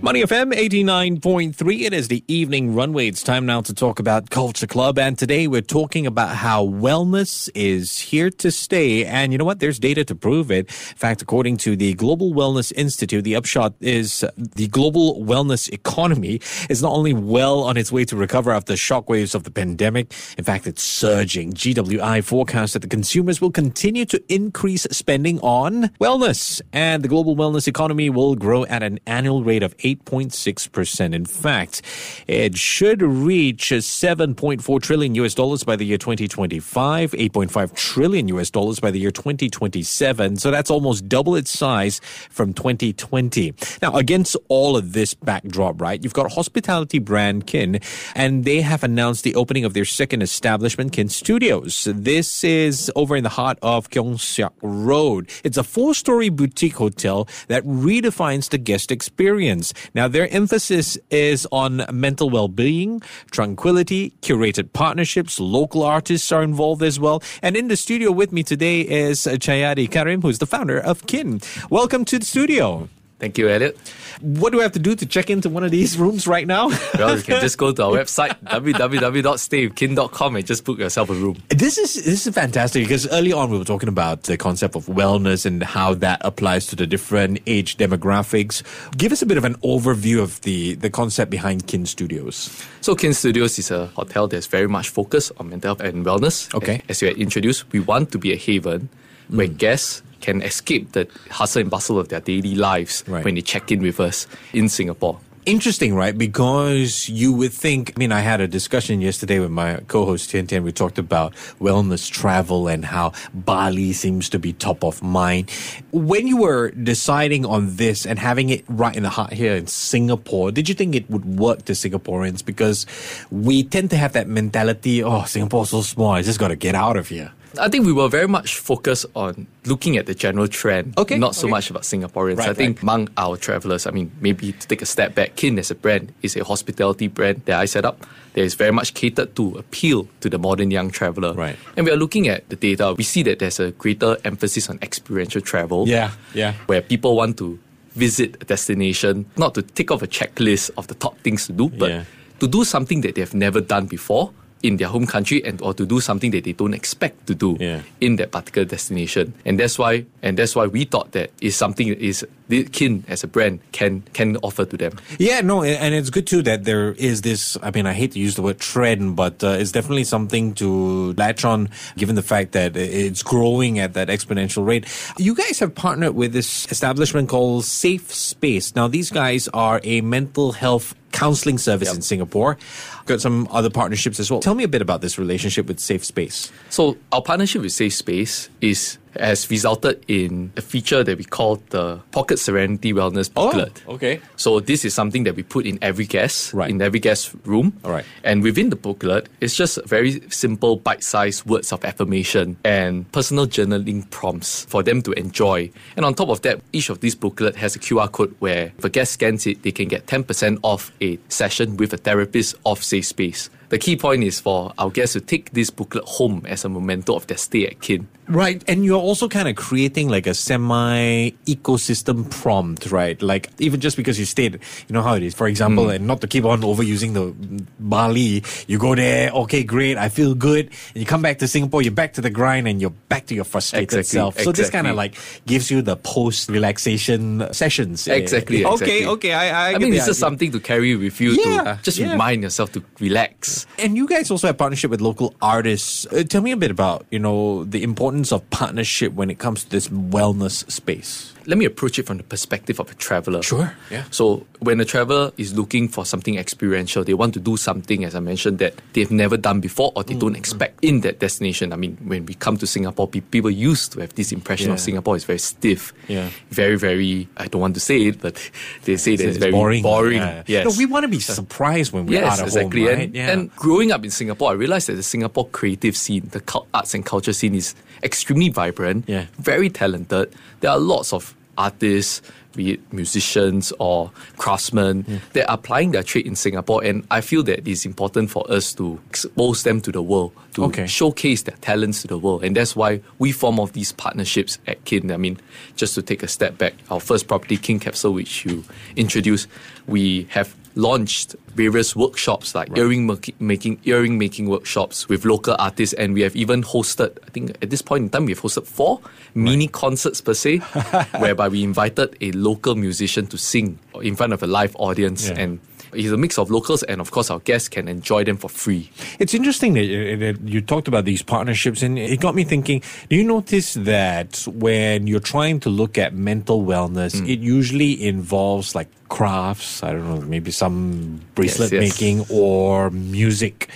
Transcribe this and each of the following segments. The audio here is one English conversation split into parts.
Money FM 89.3. It is the evening runway. It's time now to talk about Culture Club. And today we're talking about how wellness is here to stay. And you know what? There's data to prove it. In fact, according to the Global Wellness Institute, the upshot is the global wellness economy is not only well on its way to recover after shockwaves of the pandemic. In fact, it's surging. GWI forecasts that the consumers will continue to increase spending on wellness. And the global wellness economy will grow at an annual rate of 8 8.6%. In fact, it should reach 7.4 trillion US dollars by the year 2025, 8.5 trillion US dollars by the year 2027. So that's almost double its size from 2020. Now, against all of this backdrop, right, you've got hospitality brand KINN, and they have announced the opening of their second establishment, KINN Studios. This is over in the heart of Keong Saik Road. It's a four story boutique hotel that redefines the guest experience. Now, their emphasis is on mental well being, tranquility, curated partnerships, local artists are involved as well. And in the studio with me today is Chayadi Karim, who's the founder of KINN. Welcome to the studio. Thank you, Elliot. What do I have to do to check into one of these rooms right now? well, you can just go to our website, www.staywithin.com and just book yourself a room. This is this is fantastic because early on we were talking about the concept of wellness and how that applies to the different age demographics. Give us a bit of an overview of the, the concept behind KINN Studios. So KINN Studios is a hotel that's very much focused on mental health and wellness. Okay. As you had introduced, we want to be a haven where Mm. guests can escape the hustle and bustle of their daily lives Right. when they check in with us in Singapore. Interesting, right? Because you would think, I mean, I had a discussion yesterday with my co host Tian Tian. We talked about wellness travel and how Bali seems to be top of mind. When you were deciding on this and having it right in the heart here in Singapore, did you think it would work to Singaporeans? Because we tend to have that mentality oh, Singapore's so small, I just got to get out of here. I think we were very much focused on looking at the general trend, Okay, not so okay. much about Singaporeans. Right, I think right. among our travelers, I mean, maybe to take a step back, KINN as a brand is a hospitality brand that I set up that is very much catered to appeal to the modern young traveler. Right. And we are looking at the data, we see that there's a greater emphasis on experiential travel. Yeah, yeah. Where people want to visit a destination, not to tick off a checklist of the top things to do, but Yeah. to do something that they've never done before in their home country and or to do something that they don't expect to do Yeah. in that particular destination. And that's why and that's why we thought that is something that is the KINN as a brand can can offer to them. Yeah, no, and it's good too that there is this. I mean, I hate to use the word trend, but uh, it's definitely something to latch on, given the fact that it's growing at that exponential rate. You guys have partnered with this establishment called Safe Space. Now, these guys are a mental health counseling service Yep. in Singapore. Got some other partnerships as well. Tell me a bit about this relationship with Safe Space. So our partnership with Safe Space is has resulted in a feature that we call the Pocket Serenity Wellness oh, Booklet. Oh, okay. So this is something that we put in every guest, Right. in every guest room. All right. And within the booklet, it's just very simple, bite-sized words of affirmation and personal journaling prompts for them to enjoy. And on top of that, each of these booklet has a QR code where if a guest scans it, they can get 10% off a session with a therapist of Safe Space. The key point is for our guests to take this booklet home as a memento of their stay at KINN. Right, and you're also kind of creating like a semi ecosystem prompt, right? Like even just because you stayed, you know how it is. For example, Mm. and not to keep on overusing the Bali, you go there, okay, great, I feel good, and you come back to Singapore, you're back to the grind, and you're back to your frustrated Exactly, self. So this kind of like gives you the post relaxation sessions. Exactly. Okay, exactly. okay, I I, I mean, this it's just something to carry with you Yeah, to just yeah. remind yourself to relax. And you guys also have partnership with local artists. Uh, tell me a bit about you know the importance of partnership when it comes to this wellness space. Let me approach it from the perspective of a traveler. Sure, yeah. So when a traveler is looking for something experiential, they want to do something, as I mentioned, that they've never done before or they don't Mm. expect in that destination. I mean, when we come to Singapore, people used to have this impression of Singapore is very stiff, Yeah. very, very. I don't want to say it, but they say that it's, very boring. boring. Yeah. Yes. No, we want to be surprised when we're Yes, out of exactly. home, and, yeah. and growing up in Singapore, I realized that the Singapore creative scene, the arts and culture scene, is extremely vibrant, Yeah. very talented. There are lots of artists, be it musicians or craftsmen, hmm. that are applying their trade in Singapore. And I feel that it's important for us to expose them to the world, to Okay. showcase their talents to the world. And that's why we form of these partnerships at KINN. I mean, just to take a step back, our first property, KINN Capsule, which you introduced, we have launched various workshops like earring making earring making workshops with local artists and we have even hosted i think at this point in time we've hosted four mini concerts per se whereby we invited a local musician to sing in front of a live audience Yeah. and it's a mix of locals and of course our guests can enjoy them for free It's interesting that, uh, that you talked about these partnerships, and it got me thinking. Do you notice that when you're trying to look at mental wellness, Mm. it usually involves like crafts? I don't know, maybe some bracelet yes. making or music.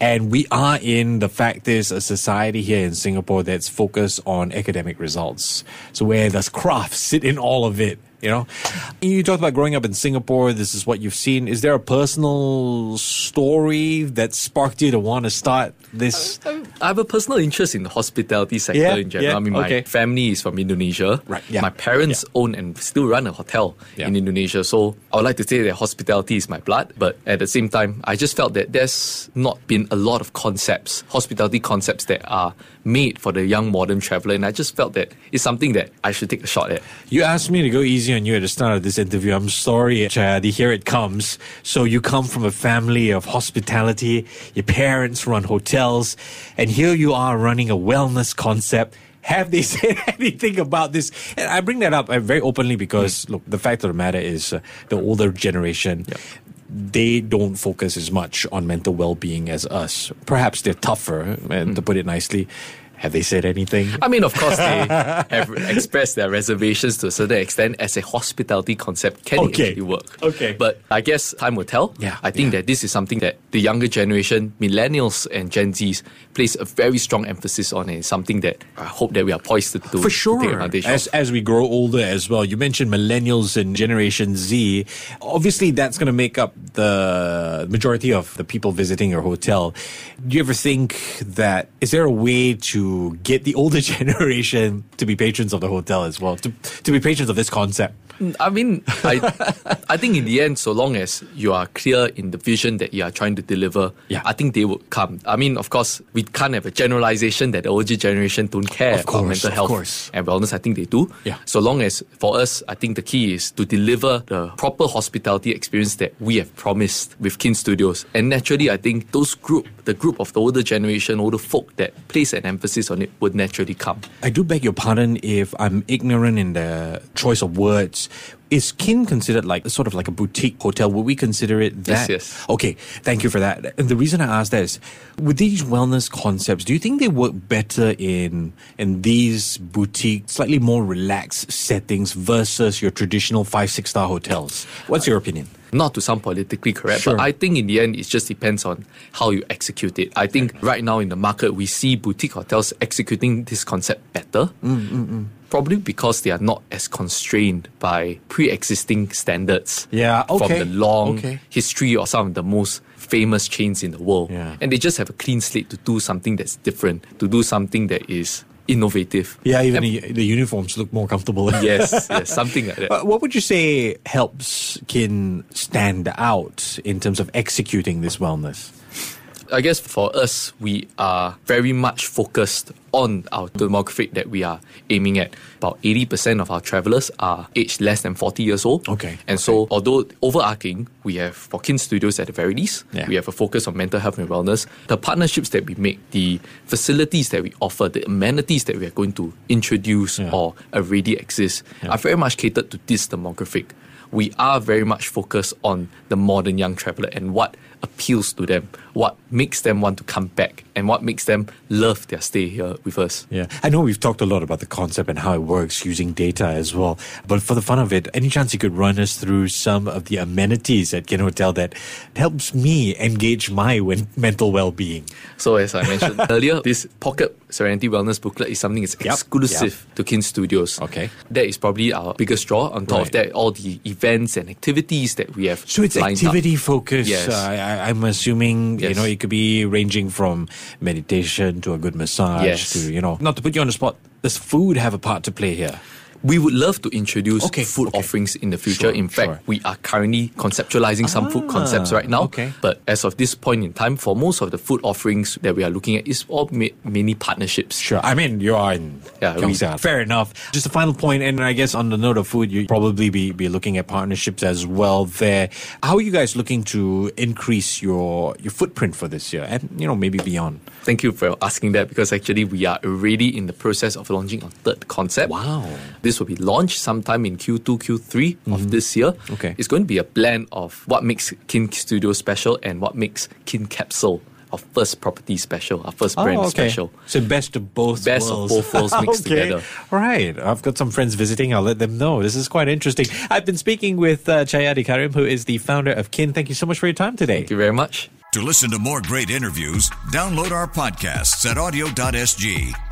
And we are in the fact is a society here in Singapore that's focused on academic results. So where does craft sit in all of it? You know, you talked about growing up in Singapore. This is what you've seen. Is there a personal story that sparked you to want to start this? I have a personal interest in the hospitality sector Yeah, in general. yeah, I mean, okay. my family is from Indonesia. Right, yeah, My parents own and still run a hotel in Indonesia. So I would like to say that hospitality is my blood. But at the same time, I just felt that there's not been a lot of concepts, hospitality concepts that are made for the young modern traveler. And I just felt that it's something that I should take a shot at. You asked me to go easy on you at the start of this interview. I'm sorry, Chadi. Here it comes. So you come from a family of hospitality. Your parents run hotels, and here you are running a wellness concept. Have they said anything about this? And I bring that up uh, very openly because, look, the fact of the matter is uh, the older generation. They don't focus as much on mental well-being as us. Perhaps they're tougher, and to put it nicely. Have they said anything? I mean, of course, they have expressed their reservations to a certain extent as a hospitality concept can it Okay. actually work. Okay. But I guess time will tell. Yeah, I think yeah. that this is something that the younger generation, millennials and Gen Zs, place a very strong emphasis on and something that I hope that we are poised to, do. For sure. As, as we grow older as well, you mentioned millennials and Generation Z. Obviously, that's going to make up the majority of the people visiting your hotel. Do you ever think that, is there a way to get the older generation to be patrons of the hotel as well, to, to be patrons of this concept? Mm, I mean, I, I think in the end, so long as you are clear in the vision that you are trying to deliver, Yeah. I think they will come. I mean, of course, we can't have a generalization that the older generation don't care course, about mental health and wellness. I think they do. Yeah. So long as, for us, I think the key is to deliver the proper hospitality experience that we have promised with KINN Studios. And naturally, I think those group, the group of the older generation, older folk that place an emphasis on it would naturally come. I do beg your pardon if I'm ignorant in the choice of words. Is KINN considered like sort of like a boutique hotel? Would we consider it Yes, that? yes. Okay, thank you for that. And the reason I ask that is, with these wellness concepts, do you think they work better in in these boutique, slightly more relaxed settings versus your traditional five six star hotels? What's your opinion? Not to sound politically correct, Sure. but I think in the end, it just depends on how you execute it. I think right now in the market, we see boutique hotels executing this concept better. Mm, mm, mm. Probably because they are not as constrained by pre existing standards Yeah, okay. from the long okay. history of some of the most famous chains in the world. Yeah. And they just have a clean slate to do something that's different, to do something that is innovative. Yeah, even And- the, uniforms look more comfortable. yes, yes, something like that. What would you say helps KINN stand out in terms of executing this wellness? I guess for us, we are very much focused on our demographic that we are aiming at. About 80% of our travelers are aged less than 40 years old. Okay, And so, although overarching, we have for KINN Studios at the very least, Yeah. we have a focus on mental health and wellness. The partnerships that we make, the facilities that we offer, the amenities that we are going to introduce Yeah. or already exist Yeah. are very much catered to this demographic. We are very much focused on the modern young traveler and what appeals to them, what makes them want to come back, and what makes them love their stay here with us. Yeah, I know we've talked a lot about the concept and how it works using data as well. But for the fun of it, any chance you could run us through some of the amenities at KINN Hotel that helps me engage my mental well-being? So, as I mentioned earlier, this Pocket Serenity Wellness booklet is something that's Yep, exclusive to KINN Studios. Okay. That is probably our biggest draw. On top of that, all the events and activities that we have. So it's lined up. activity focused. Yes. Uh, I, I'm assuming you Yes. know it could be ranging from meditation to a good massage Yes. to you know not to put you on the spot. Does food have a part to play here? We would love to introduce Okay, food okay. offerings in the future. Sure, in fact, sure. we are currently conceptualizing some food Ah, concepts right now. okay. But as of this point in time, for most of the food offerings that we are looking at, is all ma- many partnerships. Sure. I mean, you are in Yeah, we-. Fair enough. Just a final point, and I guess on the note of food, you probably be, be looking at partnerships as well there. How are you guys looking to increase your your footprint for this year and, you know, maybe beyond? Thank you for asking that because actually we are already in the process of launching our third concept. Wow. This will be launched sometime in Q2, Q3 of this year. Mm-hmm. Okay. It's going to be a blend of what makes KINN Studio special and what makes KINN Capsule our first property special, our first brand special. So best of both Best of worlds. both worlds mixed okay. together. All right. I've got some friends visiting. I'll let them know. This is quite interesting. I've been speaking with uh, Chayadi Karim, who is the founder of KINN. Thank you so much for your time today. Thank you very much. To listen to more great interviews, download our podcasts at awedio.sg